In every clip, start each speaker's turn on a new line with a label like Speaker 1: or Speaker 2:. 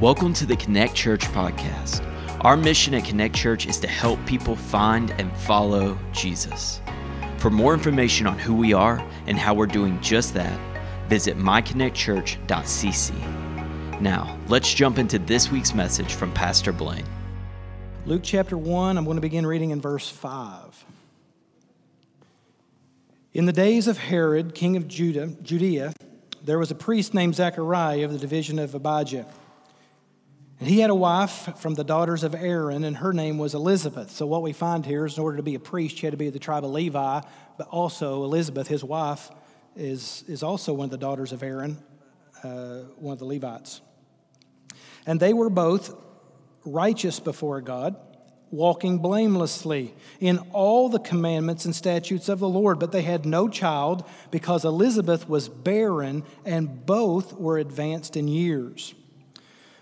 Speaker 1: Welcome to the Connect Church podcast. Our mission at Connect Church is to help people find and follow Jesus. For more information on who we are and how we're doing just that, visit myconnectchurch.cc. Now, let's jump into this week's message from Pastor Blaine.
Speaker 2: Luke chapter 1, I'm going to begin reading in verse 5. In the days of Herod, king of Judah, Judea, there was a priest named Zechariah of the division of Abijah. And he had a wife from the daughters of Aaron, and her name was Elizabeth. So, what we find here is in order to be a priest, you had to be of the tribe of Levi, but also Elizabeth, his wife, is, is also one of the daughters of Aaron, uh, one of the Levites. And they were both righteous before God, walking blamelessly in all the commandments and statutes of the Lord. But they had no child because Elizabeth was barren, and both were advanced in years.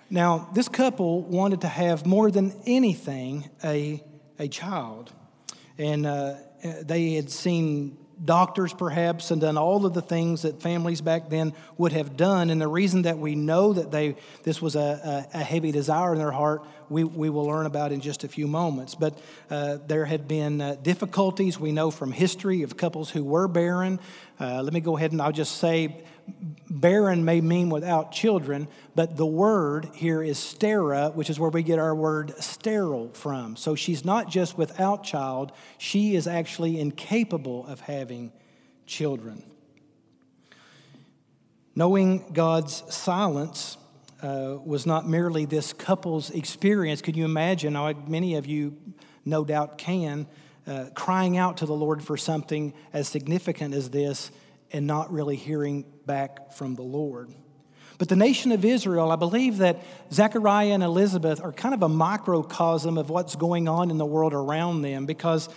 Speaker 2: Now, this couple wanted to have more than anything a, a child. And uh, they had seen doctors, perhaps, and done all of the things that families back then would have done. And the reason that we know that they, this was a, a, heavy desire in their heart, we, we will learn about in just a few moments. But uh, there had been uh, difficulties we know from history of couples who were barren. Uh, let me go ahead and I'll just say barren may mean without children, but the word here is stera, which is where we get our word sterile from. So she's not just without child, she is actually incapable of having children. Knowing God's silence uh, was not merely this couple's experience. Could you imagine? Many of you no doubt can, uh, crying out to the Lord for something as significant as this and not really hearing back from the Lord. But the nation of Israel, I believe that Zechariah and Elizabeth are kind of a microcosm of what's going on in the world around them because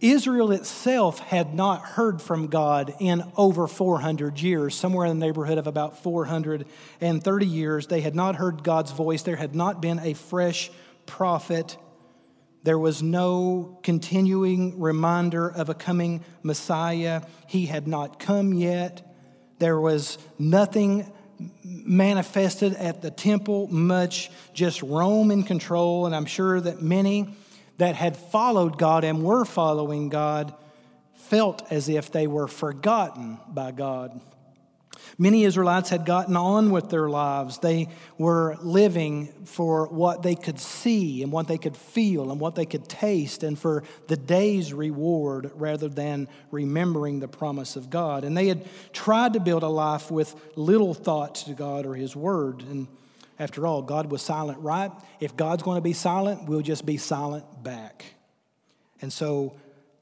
Speaker 2: Israel itself had not heard from God in over 400 years, somewhere in the neighborhood of about 430 years. They had not heard God's voice. There had not been a fresh prophet there was no continuing reminder of a coming Messiah. He had not come yet. There was nothing manifested at the temple, much just Rome in control. And I'm sure that many that had followed God and were following God felt as if they were forgotten by God. Many Israelites had gotten on with their lives. They were living for what they could see and what they could feel and what they could taste and for the day's reward rather than remembering the promise of God. And they had tried to build a life with little thought to God or His Word. And after all, God was silent, right? If God's going to be silent, we'll just be silent back. And so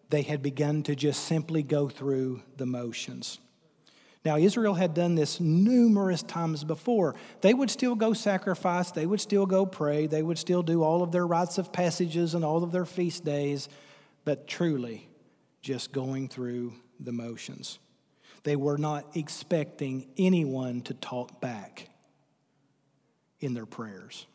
Speaker 2: they had begun to just simply go through the motions. Now, Israel had done this numerous times before. They would still go sacrifice, they would still go pray, they would still do all of their rites of passages and all of their feast days, but truly just going through the motions. They were not expecting anyone to talk back in their prayers.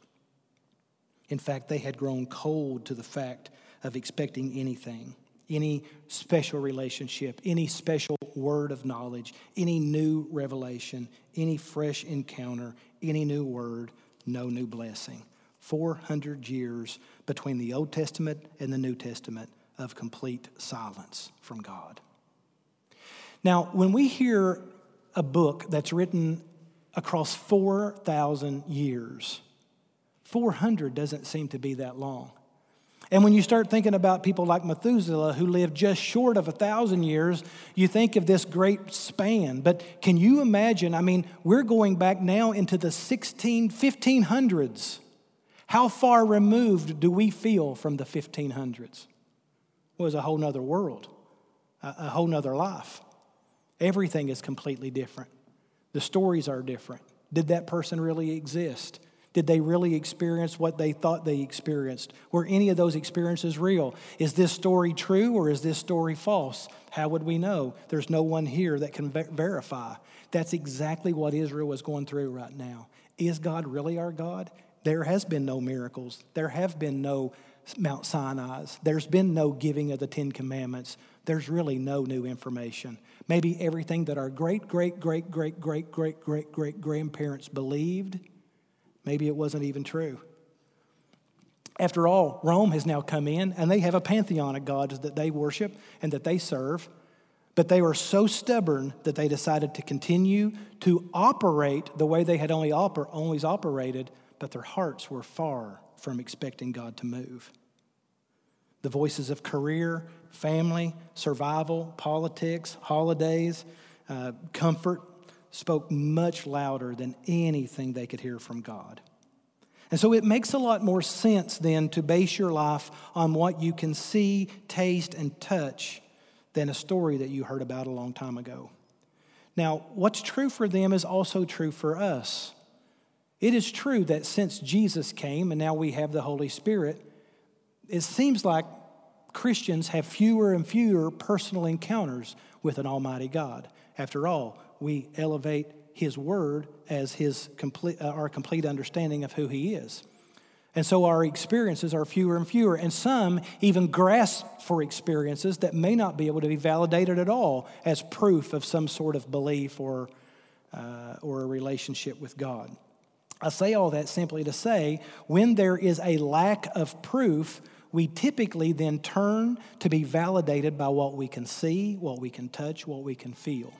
Speaker 2: In fact, they had grown cold to the fact of expecting anything any special relationship, any special word of knowledge, any new revelation, any fresh encounter, any new word, no new blessing. 400 years between the Old Testament and the New Testament of complete silence from God. Now, when we hear a book that's written across 4,000 years, 400 doesn't seem to be that long. And when you start thinking about people like Methuselah, who lived just short of a thousand years, you think of this great span. But can you imagine? I mean, we're going back now into the 16, 1500s. How far removed do we feel from the 1500s? It was a whole nother world, a whole nother life. Everything is completely different. The stories are different. Did that person really exist? Did they really experience what they thought they experienced? Were any of those experiences real? Is this story true or is this story false? How would we know? There's no one here that can ver- verify. That's exactly what Israel is going through right now. Is God really our God? There has been no miracles. There have been no Mount Sinai's. There's been no giving of the Ten Commandments. There's really no new information. Maybe everything that our great, great, great, great, great, great, great, great grandparents believed Maybe it wasn't even true. After all, Rome has now come in and they have a pantheon of gods that they worship and that they serve. But they were so stubborn that they decided to continue to operate the way they had only oper- always operated, but their hearts were far from expecting God to move. The voices of career, family, survival, politics, holidays, uh, comfort spoke much louder than anything they could hear from God. And so it makes a lot more sense then to base your life on what you can see, taste, and touch than a story that you heard about a long time ago. Now, what's true for them is also true for us. It is true that since Jesus came and now we have the Holy Spirit, it seems like Christians have fewer and fewer personal encounters with an Almighty God. After all, we elevate His Word as his complete, uh, our complete understanding of who He is. And so our experiences are fewer and fewer, and some even grasp for experiences that may not be able to be validated at all as proof of some sort of belief or, uh, or a relationship with God. I say all that simply to say when there is a lack of proof, we typically then turn to be validated by what we can see, what we can touch, what we can feel.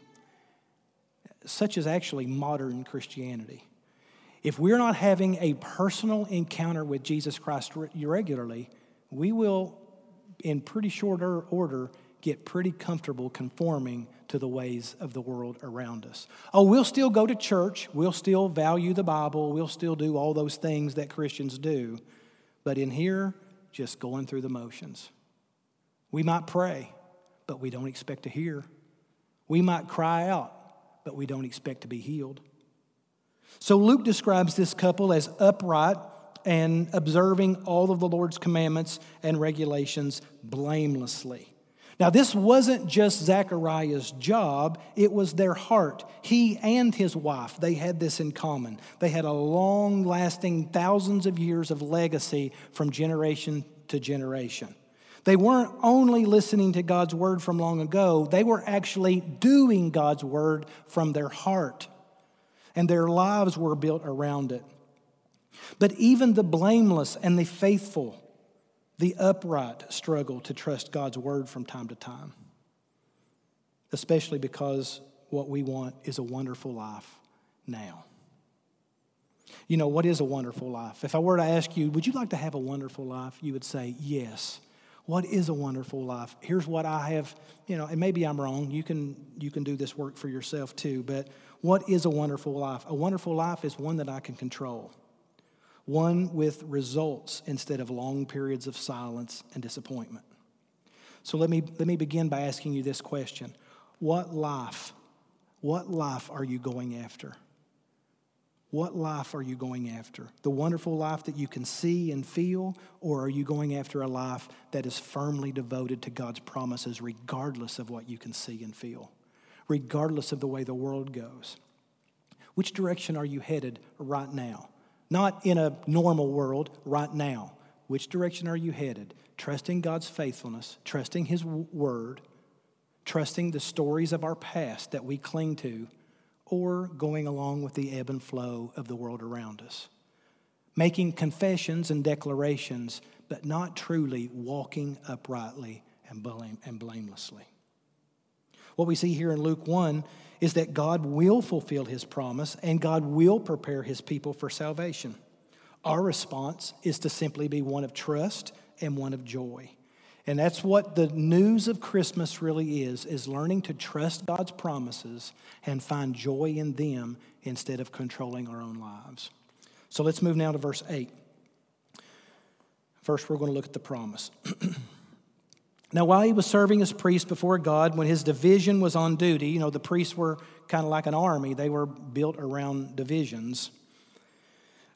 Speaker 2: Such is actually modern Christianity. If we're not having a personal encounter with Jesus Christ regularly, we will, in pretty short order, get pretty comfortable conforming to the ways of the world around us. Oh, we'll still go to church, we'll still value the Bible, we'll still do all those things that Christians do, but in here, just going through the motions. We might pray, but we don't expect to hear. We might cry out, but we don't expect to be healed. So Luke describes this couple as upright and observing all of the Lord's commandments and regulations blamelessly. Now, this wasn't just Zechariah's job, it was their heart. He and his wife, they had this in common. They had a long lasting, thousands of years of legacy from generation to generation. They weren't only listening to God's word from long ago, they were actually doing God's word from their heart. And their lives were built around it. But even the blameless and the faithful, the upright struggle to trust God's word from time to time, especially because what we want is a wonderful life now. You know, what is a wonderful life? If I were to ask you, would you like to have a wonderful life? You would say, yes. What is a wonderful life? Here's what I have, you know, and maybe I'm wrong. You can, you can do this work for yourself too, but what is a wonderful life? A wonderful life is one that I can control one with results instead of long periods of silence and disappointment. So let me, let me begin by asking you this question What life, what life are you going after? What life are you going after? The wonderful life that you can see and feel, or are you going after a life that is firmly devoted to God's promises, regardless of what you can see and feel, regardless of the way the world goes? Which direction are you headed right now? Not in a normal world, right now. Which direction are you headed? Trusting God's faithfulness, trusting His word, trusting the stories of our past that we cling to, or going along with the ebb and flow of the world around us. Making confessions and declarations, but not truly walking uprightly and, blame, and blamelessly. What we see here in Luke 1 is that God will fulfill his promise and God will prepare his people for salvation. Our response is to simply be one of trust and one of joy. And that's what the news of Christmas really is is learning to trust God's promises and find joy in them instead of controlling our own lives. So let's move now to verse 8. First, we're going to look at the promise. Now, while he was serving as priest before God, when his division was on duty, you know, the priests were kind of like an army, they were built around divisions.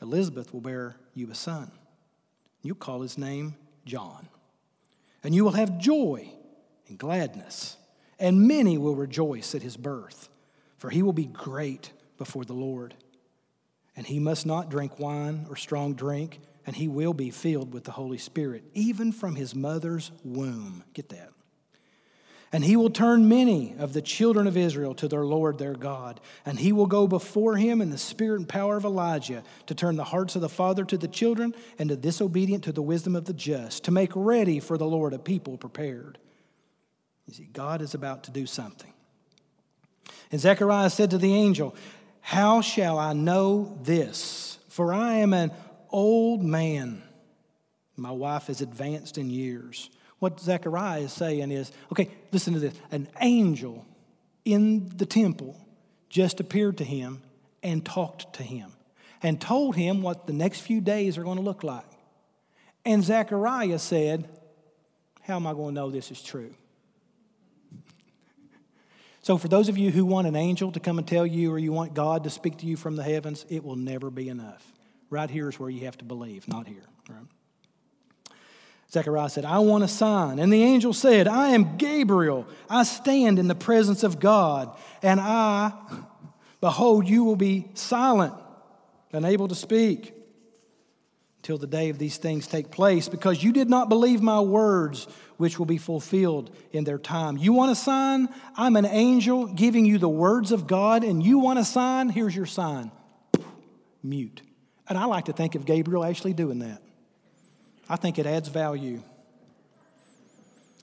Speaker 2: Elizabeth will bear you a son. You'll call his name John. And you will have joy and gladness, and many will rejoice at his birth, for he will be great before the Lord. And he must not drink wine or strong drink, and he will be filled with the Holy Spirit, even from his mother's womb. Get that. And he will turn many of the children of Israel to their Lord their God. And he will go before him in the spirit and power of Elijah to turn the hearts of the father to the children and the disobedient to the wisdom of the just, to make ready for the Lord a people prepared. You see, God is about to do something. And Zechariah said to the angel, How shall I know this? For I am an old man. My wife is advanced in years. What Zechariah is saying is okay, listen to this. An angel in the temple just appeared to him and talked to him and told him what the next few days are going to look like. And Zechariah said, How am I going to know this is true? So, for those of you who want an angel to come and tell you, or you want God to speak to you from the heavens, it will never be enough. Right here is where you have to believe, not here. Right? Zechariah said, I want a sign. And the angel said, I am Gabriel. I stand in the presence of God, and I, behold, you will be silent, unable to speak until the day of these things take place, because you did not believe my words, which will be fulfilled in their time. You want a sign? I'm an angel giving you the words of God, and you want a sign? Here's your sign mute. And I like to think of Gabriel actually doing that. I think it adds value.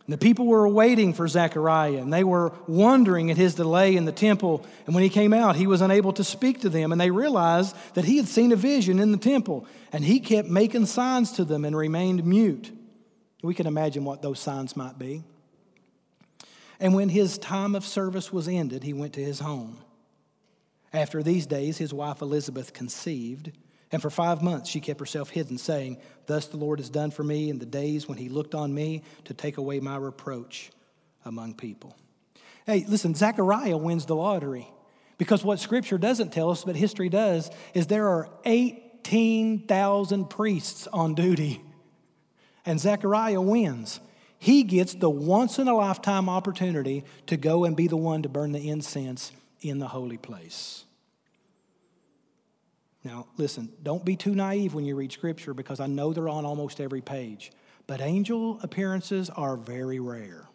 Speaker 2: The people were waiting for Zechariah, and they were wondering at his delay in the temple. And when he came out, he was unable to speak to them, and they realized that he had seen a vision in the temple, and he kept making signs to them and remained mute. We can imagine what those signs might be. And when his time of service was ended, he went to his home. After these days, his wife Elizabeth conceived and for five months she kept herself hidden, saying, Thus the Lord has done for me in the days when he looked on me to take away my reproach among people. Hey, listen, Zechariah wins the lottery because what scripture doesn't tell us, but history does, is there are 18,000 priests on duty, and Zechariah wins. He gets the once in a lifetime opportunity to go and be the one to burn the incense in the holy place. Now, listen, don't be too naive when you read Scripture because I know they're on almost every page. But angel appearances are very rare.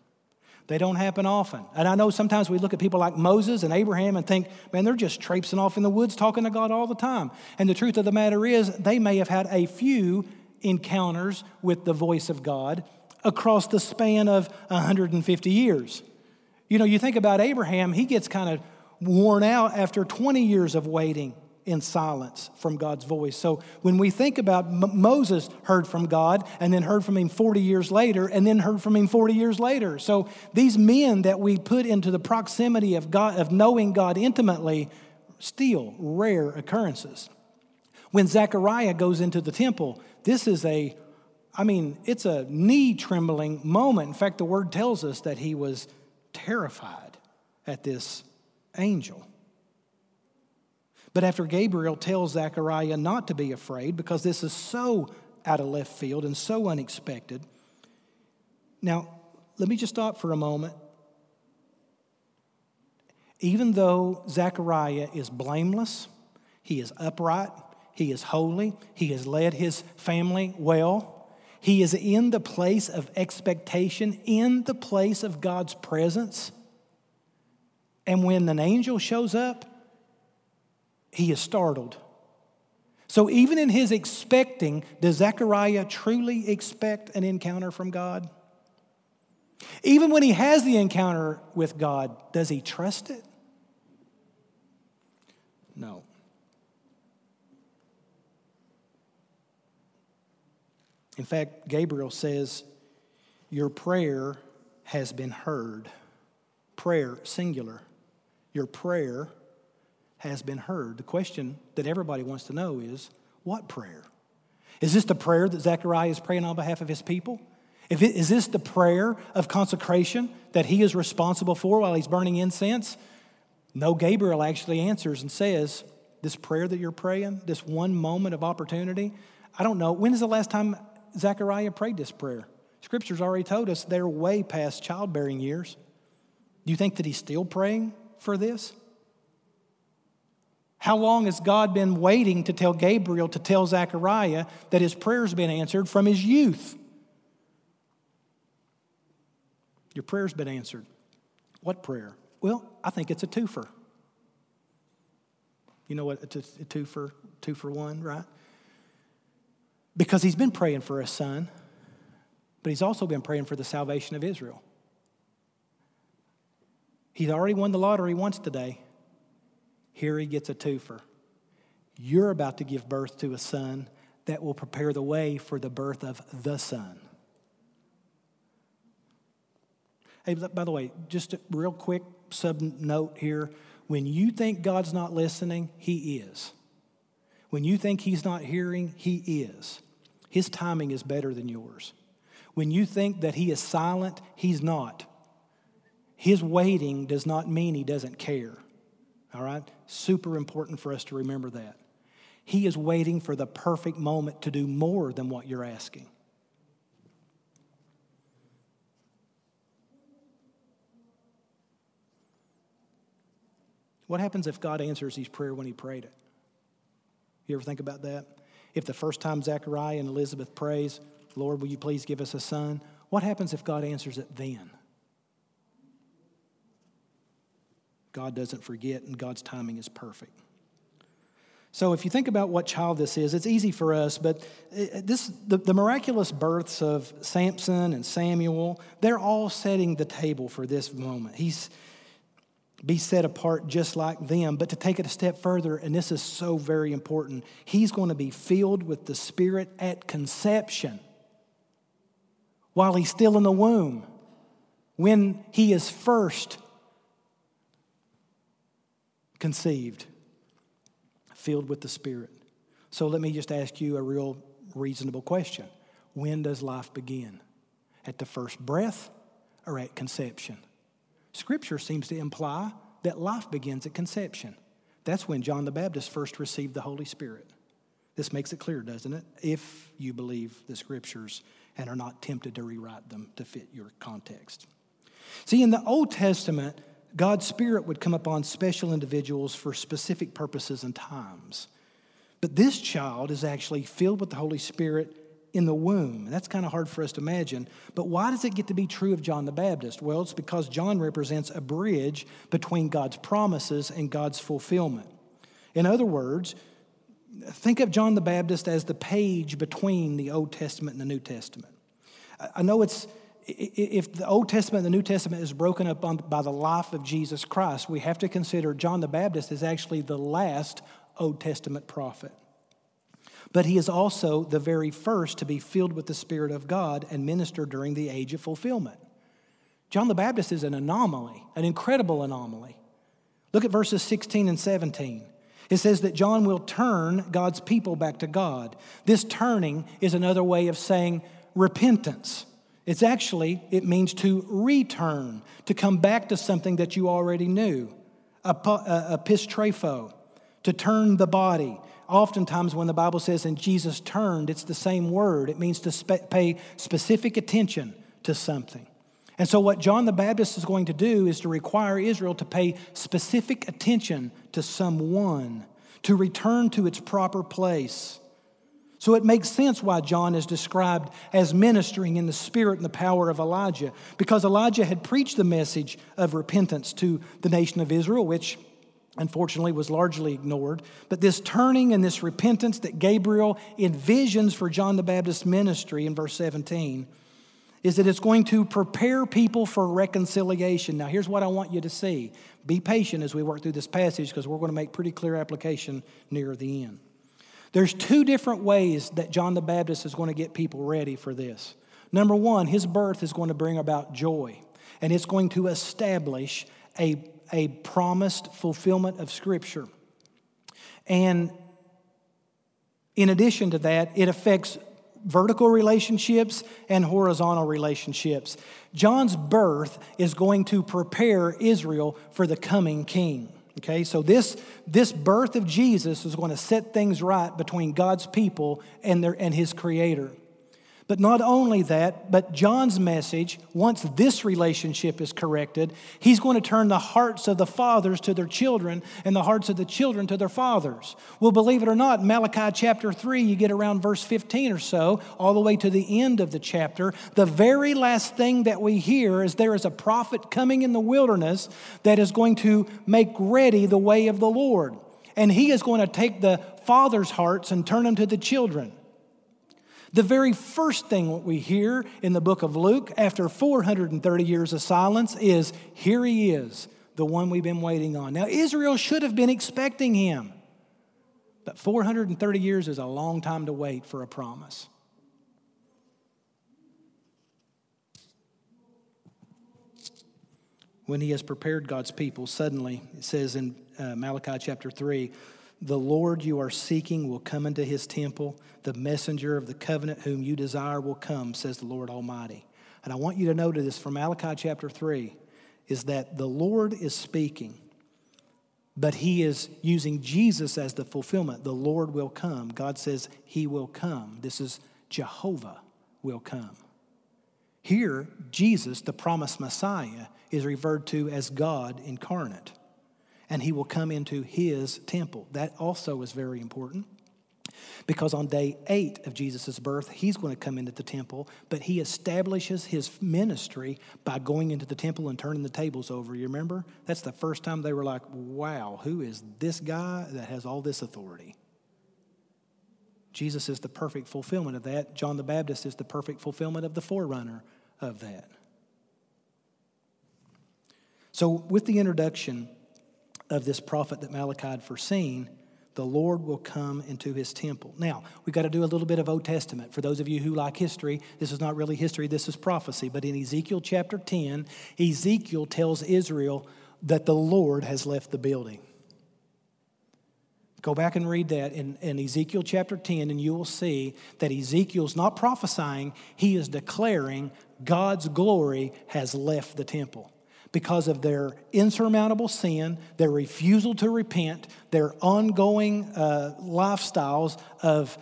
Speaker 2: They don't happen often. And I know sometimes we look at people like Moses and Abraham and think, man, they're just traipsing off in the woods talking to God all the time. And the truth of the matter is, they may have had a few encounters with the voice of God across the span of 150 years. You know, you think about Abraham, he gets kind of worn out after 20 years of waiting in silence from God's voice. So when we think about M- Moses heard from God and then heard from him 40 years later and then heard from him 40 years later. So these men that we put into the proximity of God of knowing God intimately still rare occurrences. When Zechariah goes into the temple, this is a I mean, it's a knee trembling moment. In fact, the word tells us that he was terrified at this angel. But after Gabriel tells Zechariah not to be afraid because this is so out of left field and so unexpected. Now, let me just stop for a moment. Even though Zechariah is blameless, he is upright, he is holy, he has led his family well, he is in the place of expectation, in the place of God's presence. And when an angel shows up, he is startled. So, even in his expecting, does Zechariah truly expect an encounter from God? Even when he has the encounter with God, does he trust it? No. In fact, Gabriel says, Your prayer has been heard. Prayer, singular. Your prayer has been heard. The question that everybody wants to know is what prayer? Is this the prayer that Zechariah is praying on behalf of his people? If it, is this the prayer of consecration that he is responsible for while he's burning incense? No, Gabriel actually answers and says, this prayer that you're praying, this one moment of opportunity. I don't know. When is the last time Zechariah prayed this prayer? Scripture's already told us they're way past childbearing years. Do you think that he's still praying for this? How long has God been waiting to tell Gabriel to tell Zechariah that his prayer's been answered from his youth? Your prayer's been answered. What prayer? Well, I think it's a twofer. You know what? It's a two for two for one, right? Because he's been praying for a son, but he's also been praying for the salvation of Israel. He's already won the lottery once today. Here he gets a twofer. You're about to give birth to a son that will prepare the way for the birth of the son. Hey, by the way, just a real quick sub note here. When you think God's not listening, He is. When you think He's not hearing, He is. His timing is better than yours. When you think that He is silent, He's not. His waiting does not mean He doesn't care. All right? Super important for us to remember that. He is waiting for the perfect moment to do more than what you're asking. What happens if God answers his prayer when he prayed it? You ever think about that? If the first time Zechariah and Elizabeth prays, Lord, will you please give us a son? What happens if God answers it then? God doesn't forget, and God's timing is perfect. So, if you think about what child this is, it's easy for us, but uh, this, the, the miraculous births of Samson and Samuel, they're all setting the table for this moment. He's, be set apart just like them. But to take it a step further, and this is so very important, he's going to be filled with the Spirit at conception while he's still in the womb, when he is first conceived, filled with the Spirit. So let me just ask you a real reasonable question When does life begin? At the first breath or at conception? Scripture seems to imply that life begins at conception. That's when John the Baptist first received the Holy Spirit. This makes it clear, doesn't it? If you believe the Scriptures and are not tempted to rewrite them to fit your context. See, in the Old Testament, God's Spirit would come upon special individuals for specific purposes and times. But this child is actually filled with the Holy Spirit in the womb. That's kind of hard for us to imagine. But why does it get to be true of John the Baptist? Well, it's because John represents a bridge between God's promises and God's fulfillment. In other words, think of John the Baptist as the page between the Old Testament and the New Testament. I know it's if the Old Testament and the New Testament is broken up on, by the life of Jesus Christ, we have to consider John the Baptist is actually the last Old Testament prophet. But he is also the very first to be filled with the Spirit of God and minister during the age of fulfillment. John the Baptist is an anomaly, an incredible anomaly. Look at verses 16 and 17. It says that John will turn God's people back to God. This turning is another way of saying repentance. It's actually, it means to return, to come back to something that you already knew, a, a to turn the body, oftentimes when the Bible says, and Jesus turned, it's the same word. It means to spe- pay specific attention to something. And so, what John the Baptist is going to do is to require Israel to pay specific attention to someone, to return to its proper place. So it makes sense why John is described as ministering in the spirit and the power of Elijah, because Elijah had preached the message of repentance to the nation of Israel, which unfortunately was largely ignored. But this turning and this repentance that Gabriel envisions for John the Baptist's ministry in verse 17 is that it's going to prepare people for reconciliation. Now, here's what I want you to see. Be patient as we work through this passage because we're going to make pretty clear application near the end. There's two different ways that John the Baptist is going to get people ready for this. Number one, his birth is going to bring about joy, and it's going to establish a a promised fulfillment of Scripture. And in addition to that, it affects vertical relationships and horizontal relationships. John's birth is going to prepare Israel for the coming king. Okay, so this, this birth of Jesus is going to set things right between God's people and, their, and his creator. But not only that, but John's message, once this relationship is corrected, he's going to turn the hearts of the fathers to their children and the hearts of the children to their fathers. Well, believe it or not, Malachi chapter 3, you get around verse 15 or so, all the way to the end of the chapter. The very last thing that we hear is there is a prophet coming in the wilderness that is going to make ready the way of the Lord. And he is going to take the fathers' hearts and turn them to the children. The very first thing we hear in the book of Luke after 430 years of silence is here he is, the one we've been waiting on. Now, Israel should have been expecting him, but 430 years is a long time to wait for a promise. When he has prepared God's people, suddenly, it says in uh, Malachi chapter 3, the Lord you are seeking will come into his temple. The messenger of the covenant whom you desire will come, says the Lord Almighty. And I want you to notice this from Malachi chapter 3 is that the Lord is speaking, but he is using Jesus as the fulfillment. The Lord will come. God says he will come. This is Jehovah will come. Here, Jesus, the promised Messiah, is referred to as God incarnate and he will come into his temple. That also is very important because on day eight of Jesus' birth, he's going to come into the temple, but he establishes his ministry by going into the temple and turning the tables over. You remember? That's the first time they were like, wow, who is this guy that has all this authority? Jesus is the perfect fulfillment of that. John the Baptist is the perfect fulfillment of the forerunner of that. So, with the introduction, of this prophet that Malachi had foreseen, the Lord will come into his temple. Now, we've got to do a little bit of Old Testament. For those of you who like history, this is not really history, this is prophecy. But in Ezekiel chapter 10, Ezekiel tells Israel that the Lord has left the building. Go back and read that in, in, Ezekiel chapter 10, and you will see that Ezekiel's not prophesying, he is declaring God's glory has left the temple because of their insurmountable sin, their refusal to repent, their ongoing uh, lifestyles of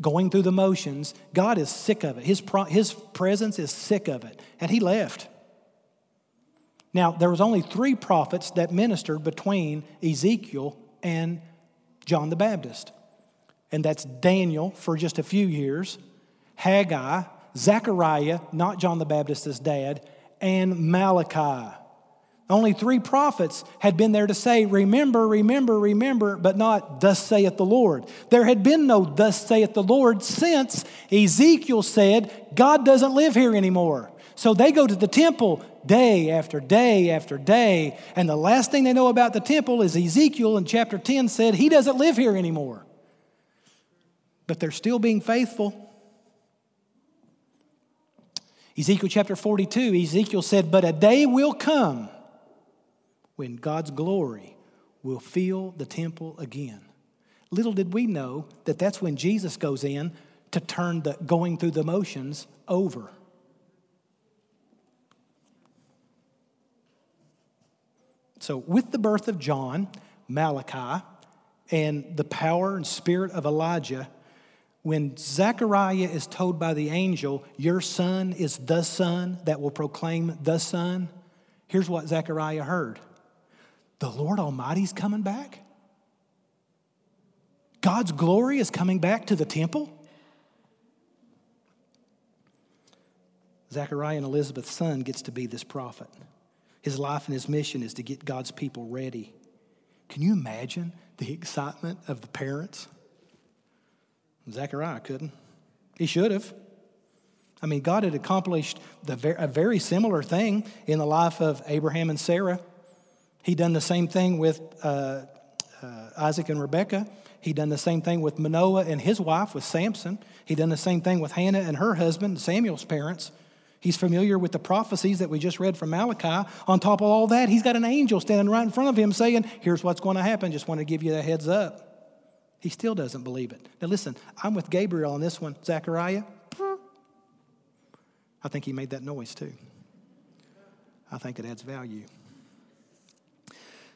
Speaker 2: going through the motions. God is sick of it. His, pro- his presence is sick of it. And he left. Now, there was only three prophets that ministered between Ezekiel and John the Baptist. And that's Daniel for just a few years, Haggai, Zechariah, not John the Baptist's dad, and Malachi. Only three prophets had been there to say, Remember, remember, remember, but not, Thus saith the Lord. There had been no, Thus saith the Lord, since Ezekiel said, God doesn't live here anymore. So they go to the temple day after day after day. And the last thing they know about the temple is Ezekiel in chapter 10 said, He doesn't live here anymore. But they're still being faithful. Ezekiel chapter 42, Ezekiel said, But a day will come when God's glory will fill the temple again. Little did we know that that's when Jesus goes in to turn the going through the motions over. So, with the birth of John, Malachi, and the power and spirit of Elijah, when Zechariah is told by the angel, Your son is the son that will proclaim the son, here's what Zechariah heard The Lord Almighty's coming back? God's glory is coming back to the temple? Zechariah and Elizabeth's son gets to be this prophet. His life and his mission is to get God's people ready. Can you imagine the excitement of the parents? Zechariah couldn't. He should have. I mean, God had accomplished the, a very similar thing in the life of Abraham and Sarah. He'd done the same thing with uh, uh, Isaac and Rebekah. He'd done the same thing with Manoah and his wife, with Samson. He'd done the same thing with Hannah and her husband, Samuel's parents. He's familiar with the prophecies that we just read from Malachi. On top of all that, he's got an angel standing right in front of him saying, Here's what's going to happen. Just want to give you a heads up. He still doesn't believe it. Now, listen, I'm with Gabriel on this one. Zechariah, I think he made that noise too. I think it adds value.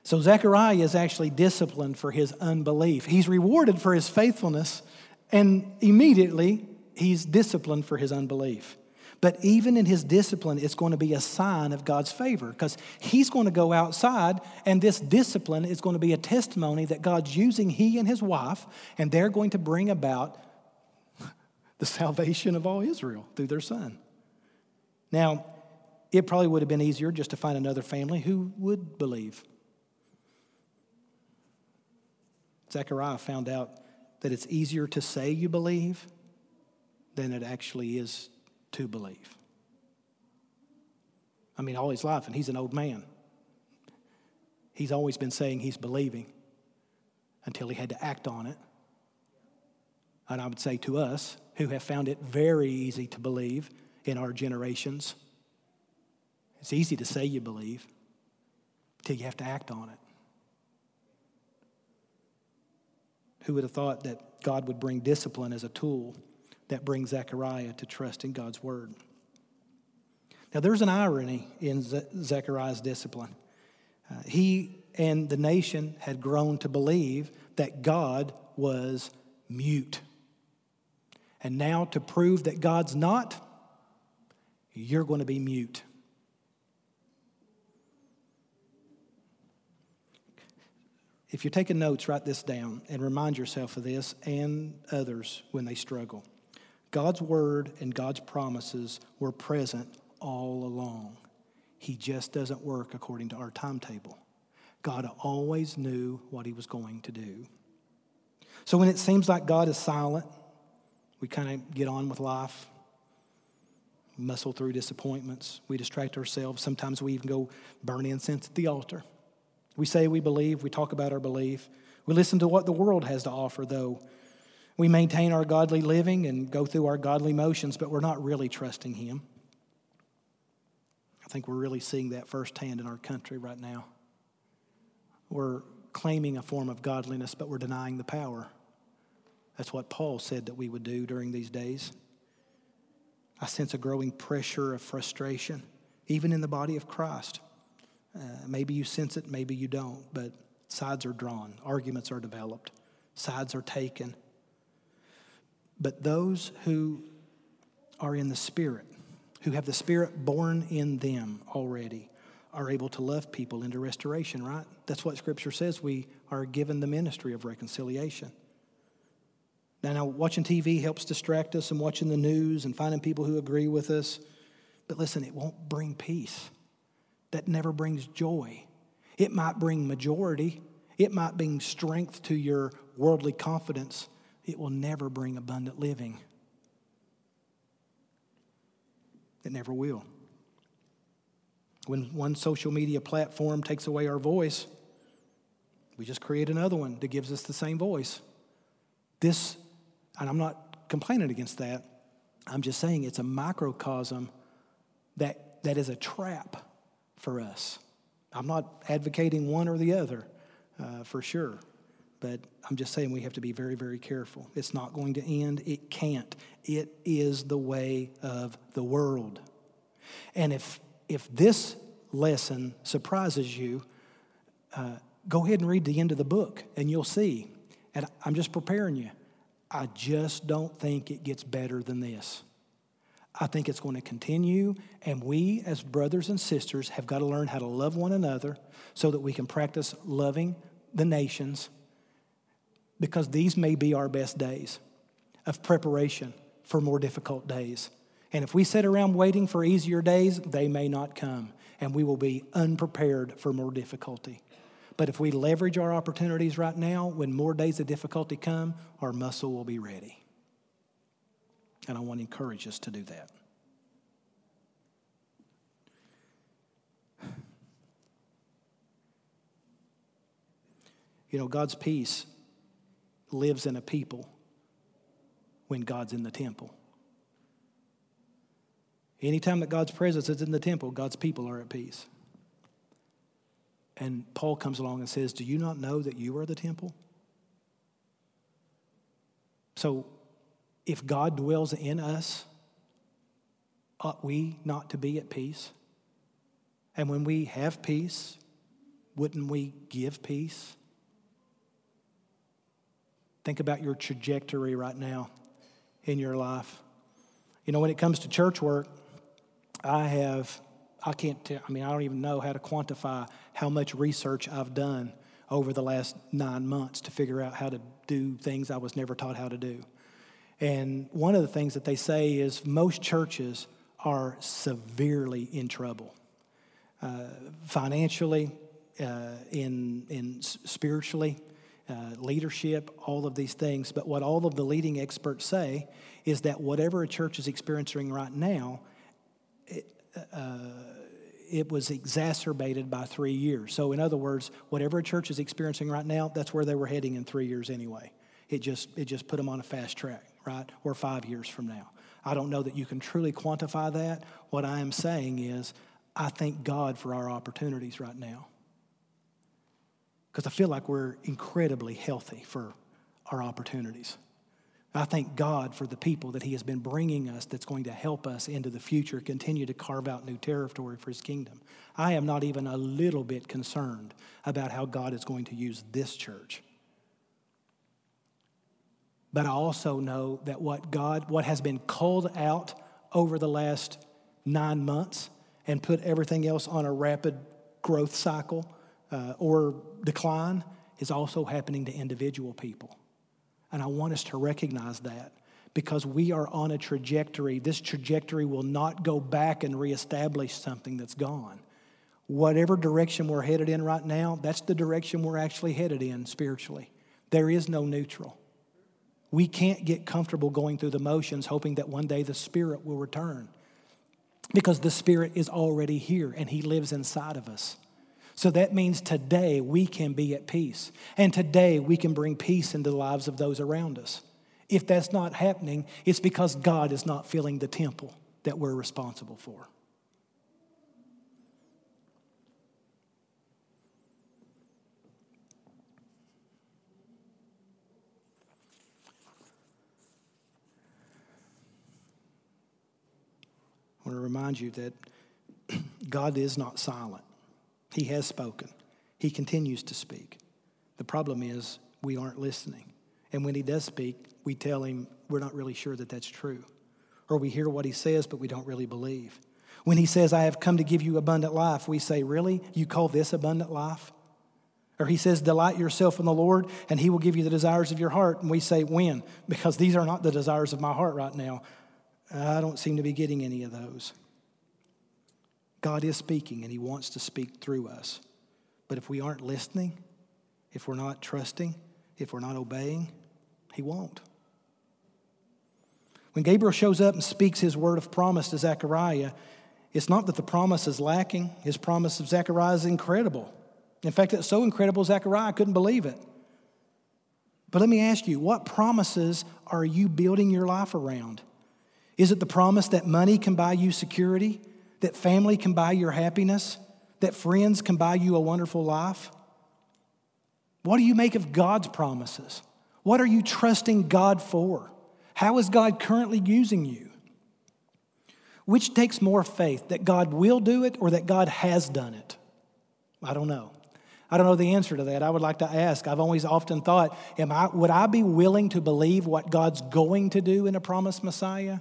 Speaker 2: So Zechariah is actually disciplined for his unbelief. He's rewarded for his faithfulness, and immediately he's disciplined for his unbelief. But even in his discipline, it's going to be a sign of God's favor because he's going to go outside, and this discipline is going to be a testimony that God's using he and his wife, and they're going to bring about the salvation of all Israel through their son. Now, it probably would have been easier just to find another family who would believe. Zechariah found out that it's easier to say you believe than it actually is to believe. I mean, all his life, and he's an old man. He's always been saying he's believing until he had to act on it. And I would say to us, who have found it very easy to believe in our generations, it's easy to say you believe until you have to act on it. Who would have thought that God would bring discipline as a tool that brings Zechariah to trust in God's word? Now, there's an irony in Zechariah's discipline. Uh, he and the nation had grown to believe that God was mute. And now, to prove that God's not, you're going to be mute. If you're taking notes, write this down and remind yourself of this and others when they struggle. God's word and God's promises were present all along. He just doesn't work according to our timetable. God always knew what he was going to do. So when it seems like God is silent, we kind of get on with life, muscle through disappointments, we distract ourselves. Sometimes we even go burn incense at the altar. We say we believe, we talk about our belief. We listen to what the world has to offer, though. We maintain our godly living and go through our godly motions, but we're not really trusting Him. I think we're really seeing that firsthand in our country right now. We're claiming a form of godliness, but we're denying the power. That's what Paul said that we would do during these days. I sense a growing pressure of frustration, even in the body of Christ. Uh, maybe you sense it, maybe you don't, but sides are drawn, arguments are developed, sides are taken. But those who are in the Spirit, who have the Spirit born in them already, are able to love people into restoration, right? That's what Scripture says. We are given the ministry of reconciliation. Now, now, watching TV helps distract us and watching the news and finding people who agree with us. But listen, it won't bring peace that never brings joy. It might bring majority, it might bring strength to your worldly confidence. It will never bring abundant living. It never will. When one social media platform takes away our voice, we just create another one that gives us the same voice. This, and I'm not complaining against that, I'm just saying it's a microcosm that, that is a trap for us. I'm not advocating one or the other uh, for sure, but I'm just saying we have to be very, very careful. It's not going to end, it can't. It is the way of the world. And if, if this lesson surprises you, uh, go ahead and read the end of the book and you'll see. And I'm just preparing you. I just don't think it gets better than this. I think it's going to continue, and we as brothers and sisters have got to learn how to love one another so that we can practice loving the nations because these may be our best days of preparation for more difficult days. And if we sit around waiting for easier days, they may not come, and we will be unprepared for more difficulty. But if we leverage our opportunities right now, when more days of difficulty come, our muscle will be ready. And I want to encourage us to do that. You know, God's peace lives in a people when God's in the temple. Anytime that God's presence is in the temple, God's people are at peace. And Paul comes along and says, Do you not know that you are the temple? So if God dwells in us, ought we not to be at peace? And when we have peace, wouldn't we give peace? Think about your trajectory right now in your life. You know, when it comes to church work, I have, I can't tell, I mean, I don't even know how to quantify how much research I've done over the last nine months to figure out how to do things I was never taught how to do. And one of the things that they say is most churches are severely in trouble uh, financially, uh, in, in spiritually, uh, leadership, all of these things. But what all of the leading experts say is that whatever a church is experiencing right now, it, uh, it was exacerbated by three years. So, in other words, whatever a church is experiencing right now, that's where they were heading in three years anyway. It just, it just put them on a fast track, right? Or five years from now. I don't know that you can truly quantify that. What I am saying is, I thank God for our opportunities right now. Because I feel like we're incredibly healthy for our opportunities. I thank God for the people that He has been bringing us that's going to help us into the future, continue to carve out new territory for His kingdom. I am not even a little bit concerned about how God is going to use this church. But I also know that what God, what has been culled out over the last nine months and put everything else on a rapid growth cycle uh, or decline is also happening to individual people. And I want us to recognize that because we are on a trajectory. This trajectory will not go back and reestablish something that's gone. Whatever direction we're headed in right now, that's the direction we're actually headed in spiritually. There is no neutral. We can't get comfortable going through the motions hoping that one day the Spirit will return because the Spirit is already here and He lives inside of us. So that means today we can be at peace. And today we can bring peace into the lives of those around us. If that's not happening, it's because God is not filling the temple that we're responsible for. I want to remind you that God is not silent. He has spoken, He continues to speak. The problem is we aren't listening. And when He does speak, we tell Him we're not really sure that that's true. Or we hear what He says, but we don't really believe. When He says, I have come to give you abundant life, we say, Really? You call this abundant life? Or He says, Delight yourself in the Lord, and He will give you the desires of your heart. And we say, When? Because these are not the desires of my heart right now. I don't seem to be getting any of those. God is speaking and He wants to speak through us. But if we aren't listening, if we're not trusting, if we're not obeying, He won't. When Gabriel shows up and speaks his word of promise to Zechariah, it's not that the promise is lacking. His promise of Zechariah is incredible. In fact, it's so incredible, Zechariah couldn't believe it. But let me ask you, what promises are you building your life around? Is it the promise that money can buy you security? That family can buy your happiness, that friends can buy you a wonderful life? What do you make of God's promises? What are you trusting God for? How is God currently using you? Which takes more faith, that God will do it or that God has done it? I don't know. I don't know the answer to that. I would like to ask. I've always often thought, am I, would I be willing to believe what God's going to do in a promised Messiah?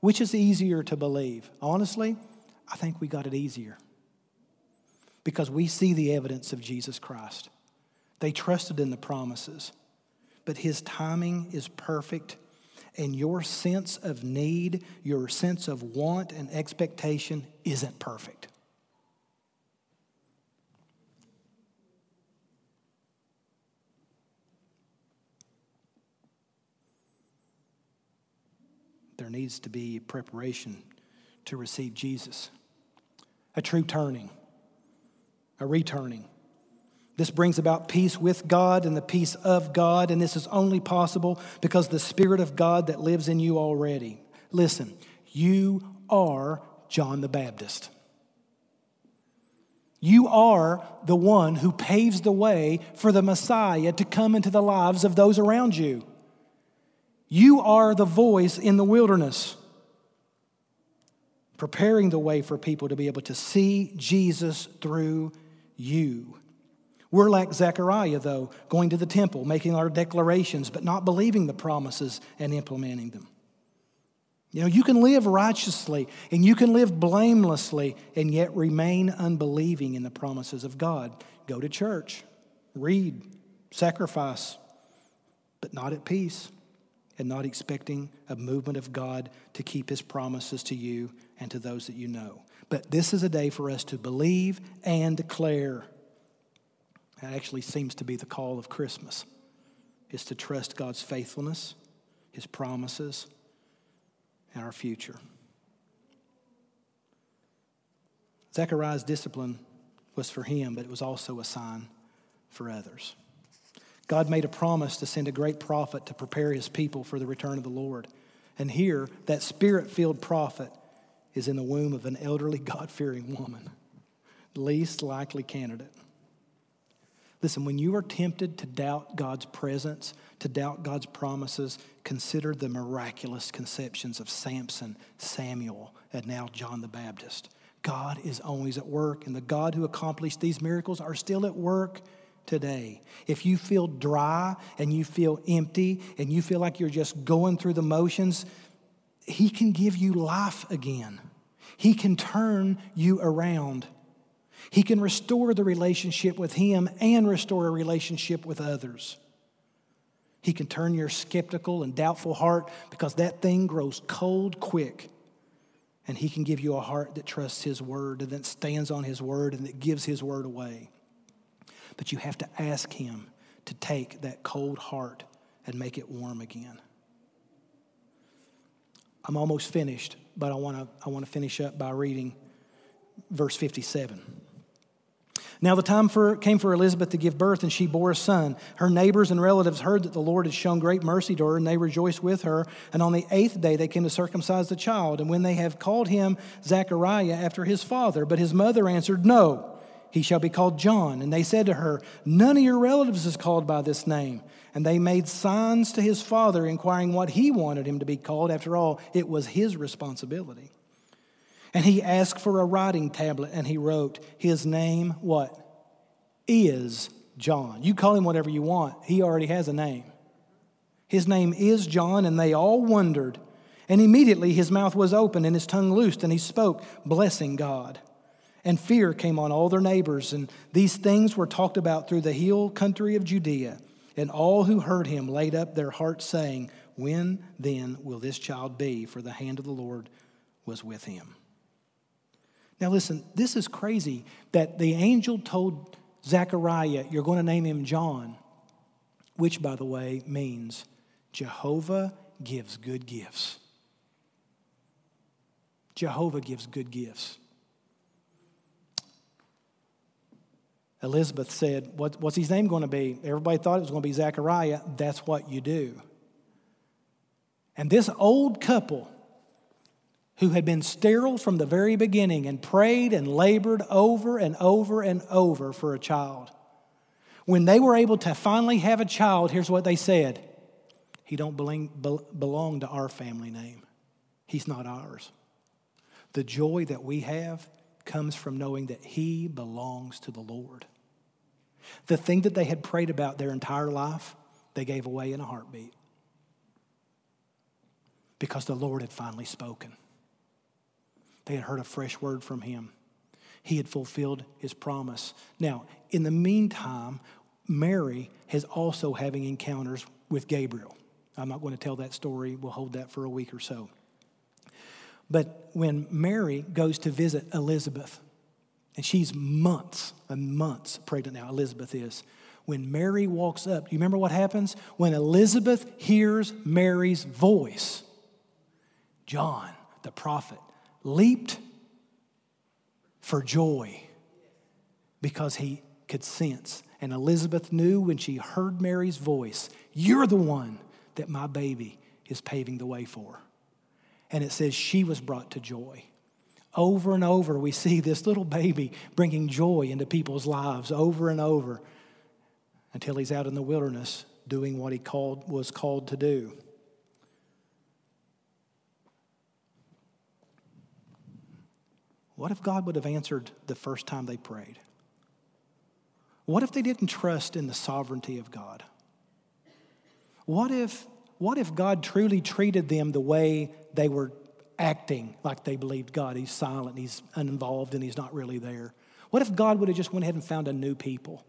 Speaker 2: Which is easier to believe? Honestly, I think we got it easier because we see the evidence of Jesus Christ. They trusted in the promises, but his timing is perfect, and your sense of need, your sense of want and expectation isn't perfect. There needs to be preparation to receive Jesus. A true turning, a returning. This brings about peace with God and the peace of God, and this is only possible because the Spirit of God that lives in you already. Listen, you are John the Baptist. You are the one who paves the way for the Messiah to come into the lives of those around you. You are the voice in the wilderness preparing the way for people to be able to see Jesus through you. We're like Zechariah, though, going to the temple, making our declarations, but not believing the promises and implementing them. You know, you can live righteously and you can live blamelessly and yet remain unbelieving in the promises of God. Go to church, read, sacrifice, but not at peace and not expecting a movement of God to keep his promises to you and to those that you know. But this is a day for us to believe and declare. That actually seems to be the call of Christmas, is to trust God's faithfulness, his promises, and our future. Zechariah's discipline was for him, but it was also a sign for others. God made a promise to send a great prophet to prepare his people for the return of the Lord. And here, that spirit filled prophet is in the womb of an elderly, God fearing woman, least likely candidate. Listen, when you are tempted to doubt God's presence, to doubt God's promises, consider the miraculous conceptions of Samson, Samuel, and now John the Baptist. God is always at work, and the God who accomplished these miracles are still at work today. If you feel dry and you feel empty and you feel like you're just going through the motions, He can give you life again. He can turn you around. He can restore the relationship with Him and restore a relationship with others. He can turn your skeptical and doubtful heart because that thing grows cold quick. And He can give you a heart that trusts His word and that stands on His word and that gives His word away. But you have to ask Him to take that cold heart and make it warm again. I'm almost finished, but I want to I want to finish up by reading verse 57. Now the time for, came for Elizabeth to give birth, and she bore a son. Her neighbors and relatives heard that the Lord had shown great mercy to her, and they rejoiced with her. And on the eighth day they came to circumcise the child. And when they have called him Zechariah after his father, but his mother answered, No he shall be called John. And they said to her, None of your relatives is called by this name. And they made signs to his father, inquiring what he wanted him to be called. After all, it was his responsibility. And he asked for a writing tablet, and he wrote, His name, what? Is John. You call him whatever you want, he already has a name. His name is John, and they all wondered. And immediately his mouth was open and his tongue loosed, and he spoke, blessing God and fear came on all their neighbors. And these things were talked about through the hill country of Judea. And all who heard him laid up their hearts, saying, When then will this child be? For the hand of the Lord was with him. Now, listen, this is crazy that the angel told Zechariah, You're going to name him John, which, by the way, means Jehovah gives good gifts. Jehovah gives good gifts. Elizabeth said, what, What's his name going to be? Everybody thought it was going to be Zechariah. That's what you do. And this old couple, who had been sterile from the very beginning and prayed and labored over and over and over for a child, when they were able to finally have a child, here's what they said He don't belong to our family name, He's not ours. The joy that we have comes from knowing that He belongs to the Lord. The thing that they had prayed about their entire life, they gave away in a heartbeat because the Lord had finally spoken. They had heard a fresh word from Him. He had fulfilled His promise. Now, in the meantime, Mary is also having encounters with Gabriel. I'm not going to tell that story, we'll hold that for a week or so. But when Mary goes to visit Elizabeth, and she's months and months pregnant now, Elizabeth is. When Mary walks up, do you remember what happens? When Elizabeth hears Mary's voice, John, the prophet, leaped for joy because he could sense. And Elizabeth knew when she heard Mary's voice, You're the one that my baby is paving the way for. And it says she was brought to joy. Over and over, we see this little baby bringing joy into people's lives over and over until he's out in the wilderness doing what he called, was called to do. What if God would have answered the first time they prayed? What if they didn't trust in the sovereignty of God? What if, what if God truly treated them the way they were acting like they believed God? He's silent, he's uninvolved, and he's not really there. What if God would have just went ahead and found a new people?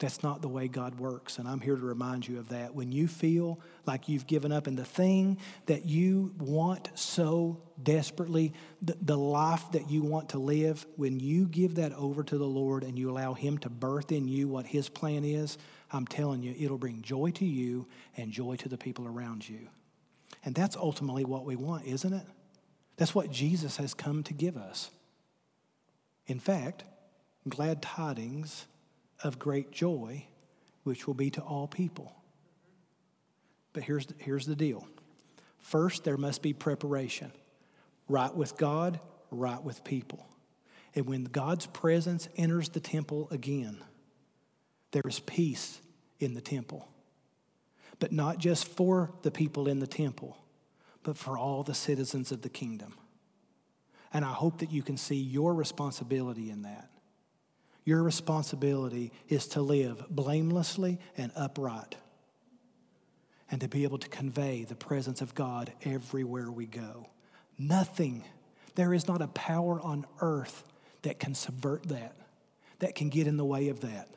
Speaker 2: That's not the way God works, and I'm here to remind you of that. When you feel like you've given up in the thing that you want so desperately, the, the life that you want to live, when you give that over to the Lord and you allow Him to birth in you what His plan is, I'm telling you, it'll bring joy to you and joy to the people around you. And that's ultimately what we want, isn't it? That's what Jesus has come to give us. In fact, glad tidings of great joy, which will be to all people. But here's the, here's the deal first, there must be preparation right with God, right with people. And when God's presence enters the temple again, there is peace in the temple. But not just for the people in the temple, but for all the citizens of the kingdom. And I hope that you can see your responsibility in that. Your responsibility is to live blamelessly and upright and to be able to convey the presence of God everywhere we go. Nothing, there is not a power on earth that can subvert that, that can get in the way of that.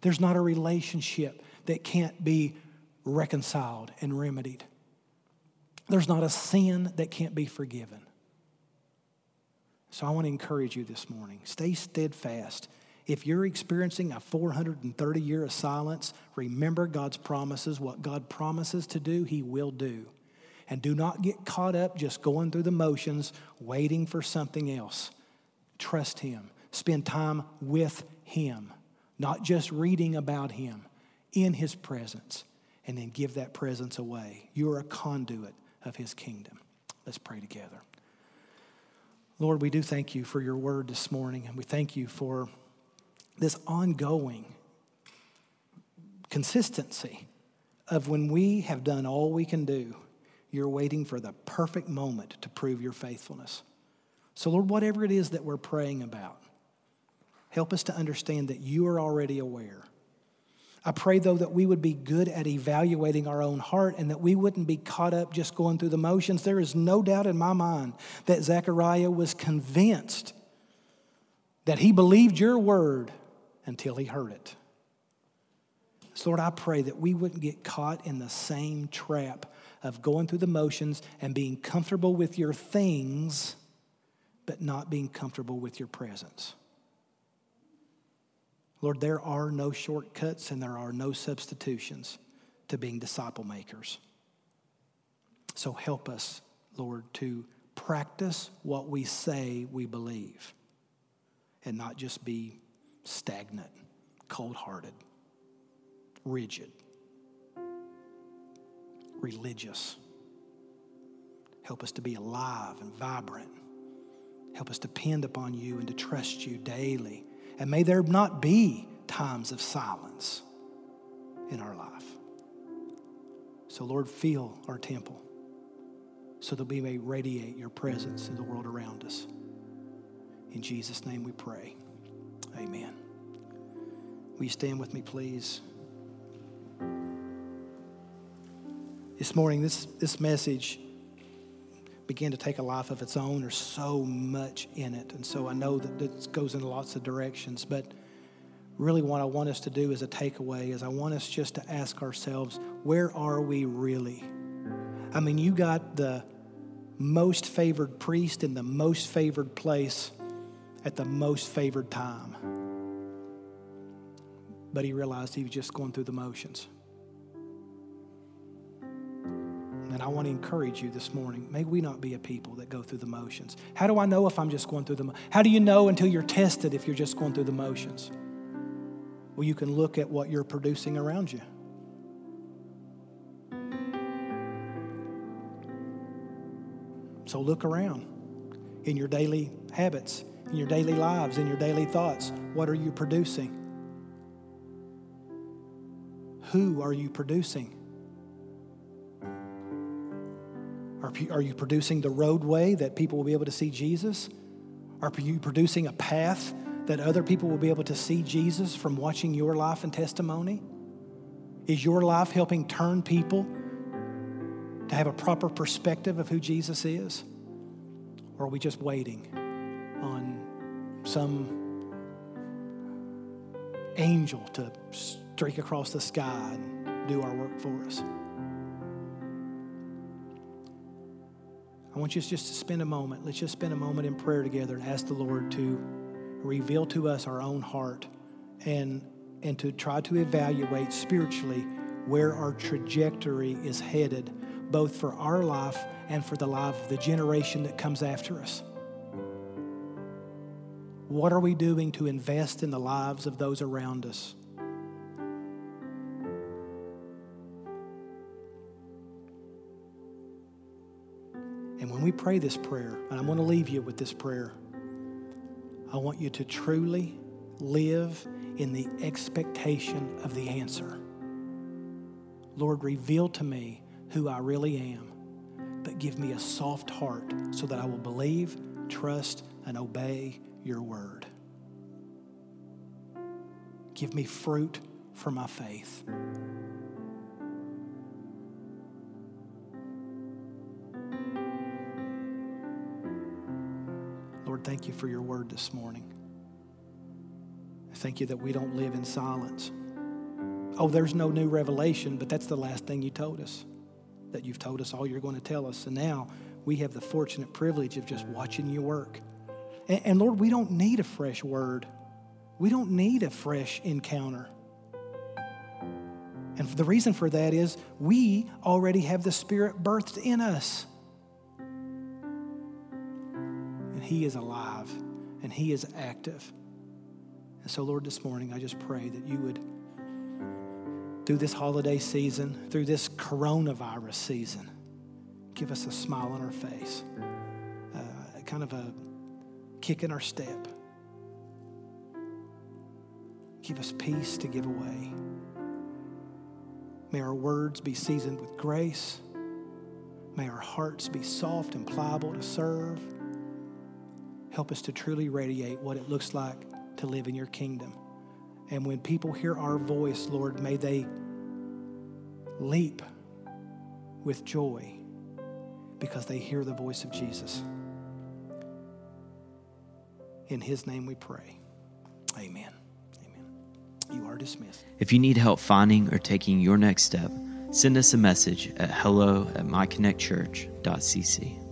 Speaker 2: There's not a relationship that can't be reconciled and remedied. There's not a sin that can't be forgiven. So I want to encourage you this morning stay steadfast if you're experiencing a 430 year of silence, remember God's promises. What God promises to do, He will do. And do not get caught up just going through the motions, waiting for something else. Trust Him. Spend time with Him, not just reading about Him, in His presence, and then give that presence away. You are a conduit of His kingdom. Let's pray together. Lord, we do thank you for your word this morning, and we thank you for this ongoing consistency of when we have done all we can do, you're waiting for the perfect moment to prove your faithfulness. So, Lord, whatever it is that we're praying about, help us to understand that you are already aware. I pray, though, that we would be good at evaluating our own heart and that we wouldn't be caught up just going through the motions. There is no doubt in my mind that Zechariah was convinced that he believed your word until he heard it. So, Lord, I pray that we wouldn't get caught in the same trap of going through the motions and being comfortable with your things, but not being comfortable with your presence. Lord, there are no shortcuts and there are no substitutions to being disciple makers. So help us, Lord, to practice what we say we believe and not just be stagnant, cold hearted, rigid, religious. Help us to be alive and vibrant. Help us depend upon you and to trust you daily. And may there not be times of silence in our life. So, Lord, fill our temple so that we may radiate your presence in the world around us. In Jesus' name we pray. Amen. Will you stand with me, please? This morning, this, this message began to take a life of its own. There's so much in it. And so I know that it goes in lots of directions. But really, what I want us to do as a takeaway is I want us just to ask ourselves, where are we really? I mean, you got the most favored priest in the most favored place at the most favored time. But he realized he was just going through the motions. I want to encourage you this morning. May we not be a people that go through the motions. How do I know if I'm just going through the How do you know until you're tested if you're just going through the motions? Well, you can look at what you're producing around you. So look around in your daily habits in your daily lives, in your daily thoughts? What are you producing? Who are you producing? Are, are you producing the roadway that people will be able to see Jesus? Are you producing a path that other people will be able to see Jesus from watching your life and testimony? Is your life helping turn people to have a proper perspective of who Jesus is? Or are we just waiting on some angel to streak across the sky and do our work for us? I want you just to spend a moment. Let's just spend a moment in prayer together and ask the Lord to reveal to us our own heart and, and to try to evaluate spiritually where our trajectory is headed, both for our life and for the life of the generation that comes after us. What are we doing to invest in the lives of those around us? We pray this prayer, and I'm going to leave you with this prayer, I want you to truly live in the expectation of the answer. Lord, reveal to me who I really am, but give me a soft heart so that I will believe, trust, and obey your word. Give me fruit for my faith. Lord, thank you for your word this morning. Thank you that we don't live in silence. Oh, there's no new revelation, but that's the last thing you told us. That you've told us all you're going to tell us. And now we have the fortunate privilege of just watching you work. And, and Lord, we don't need a fresh word, we don't need a fresh encounter. And the reason for that is we already have the Spirit birthed in us. He is alive and He is active. And so, Lord, this morning I just pray that you would, through this holiday season, through this coronavirus season, give us a smile on our face, uh, kind of a kick in our step. Give us peace to give away. May our words be seasoned with grace. May our hearts be soft and pliable to serve. Help us to truly radiate what it looks like to live in your kingdom. And when people hear our voice, Lord, may they leap with joy because they hear the voice of Jesus. In his name we pray. Amen. Amen. You are dismissed.
Speaker 1: If you need help finding or taking your next step, send us a message at hello at myconnectchurch.cc.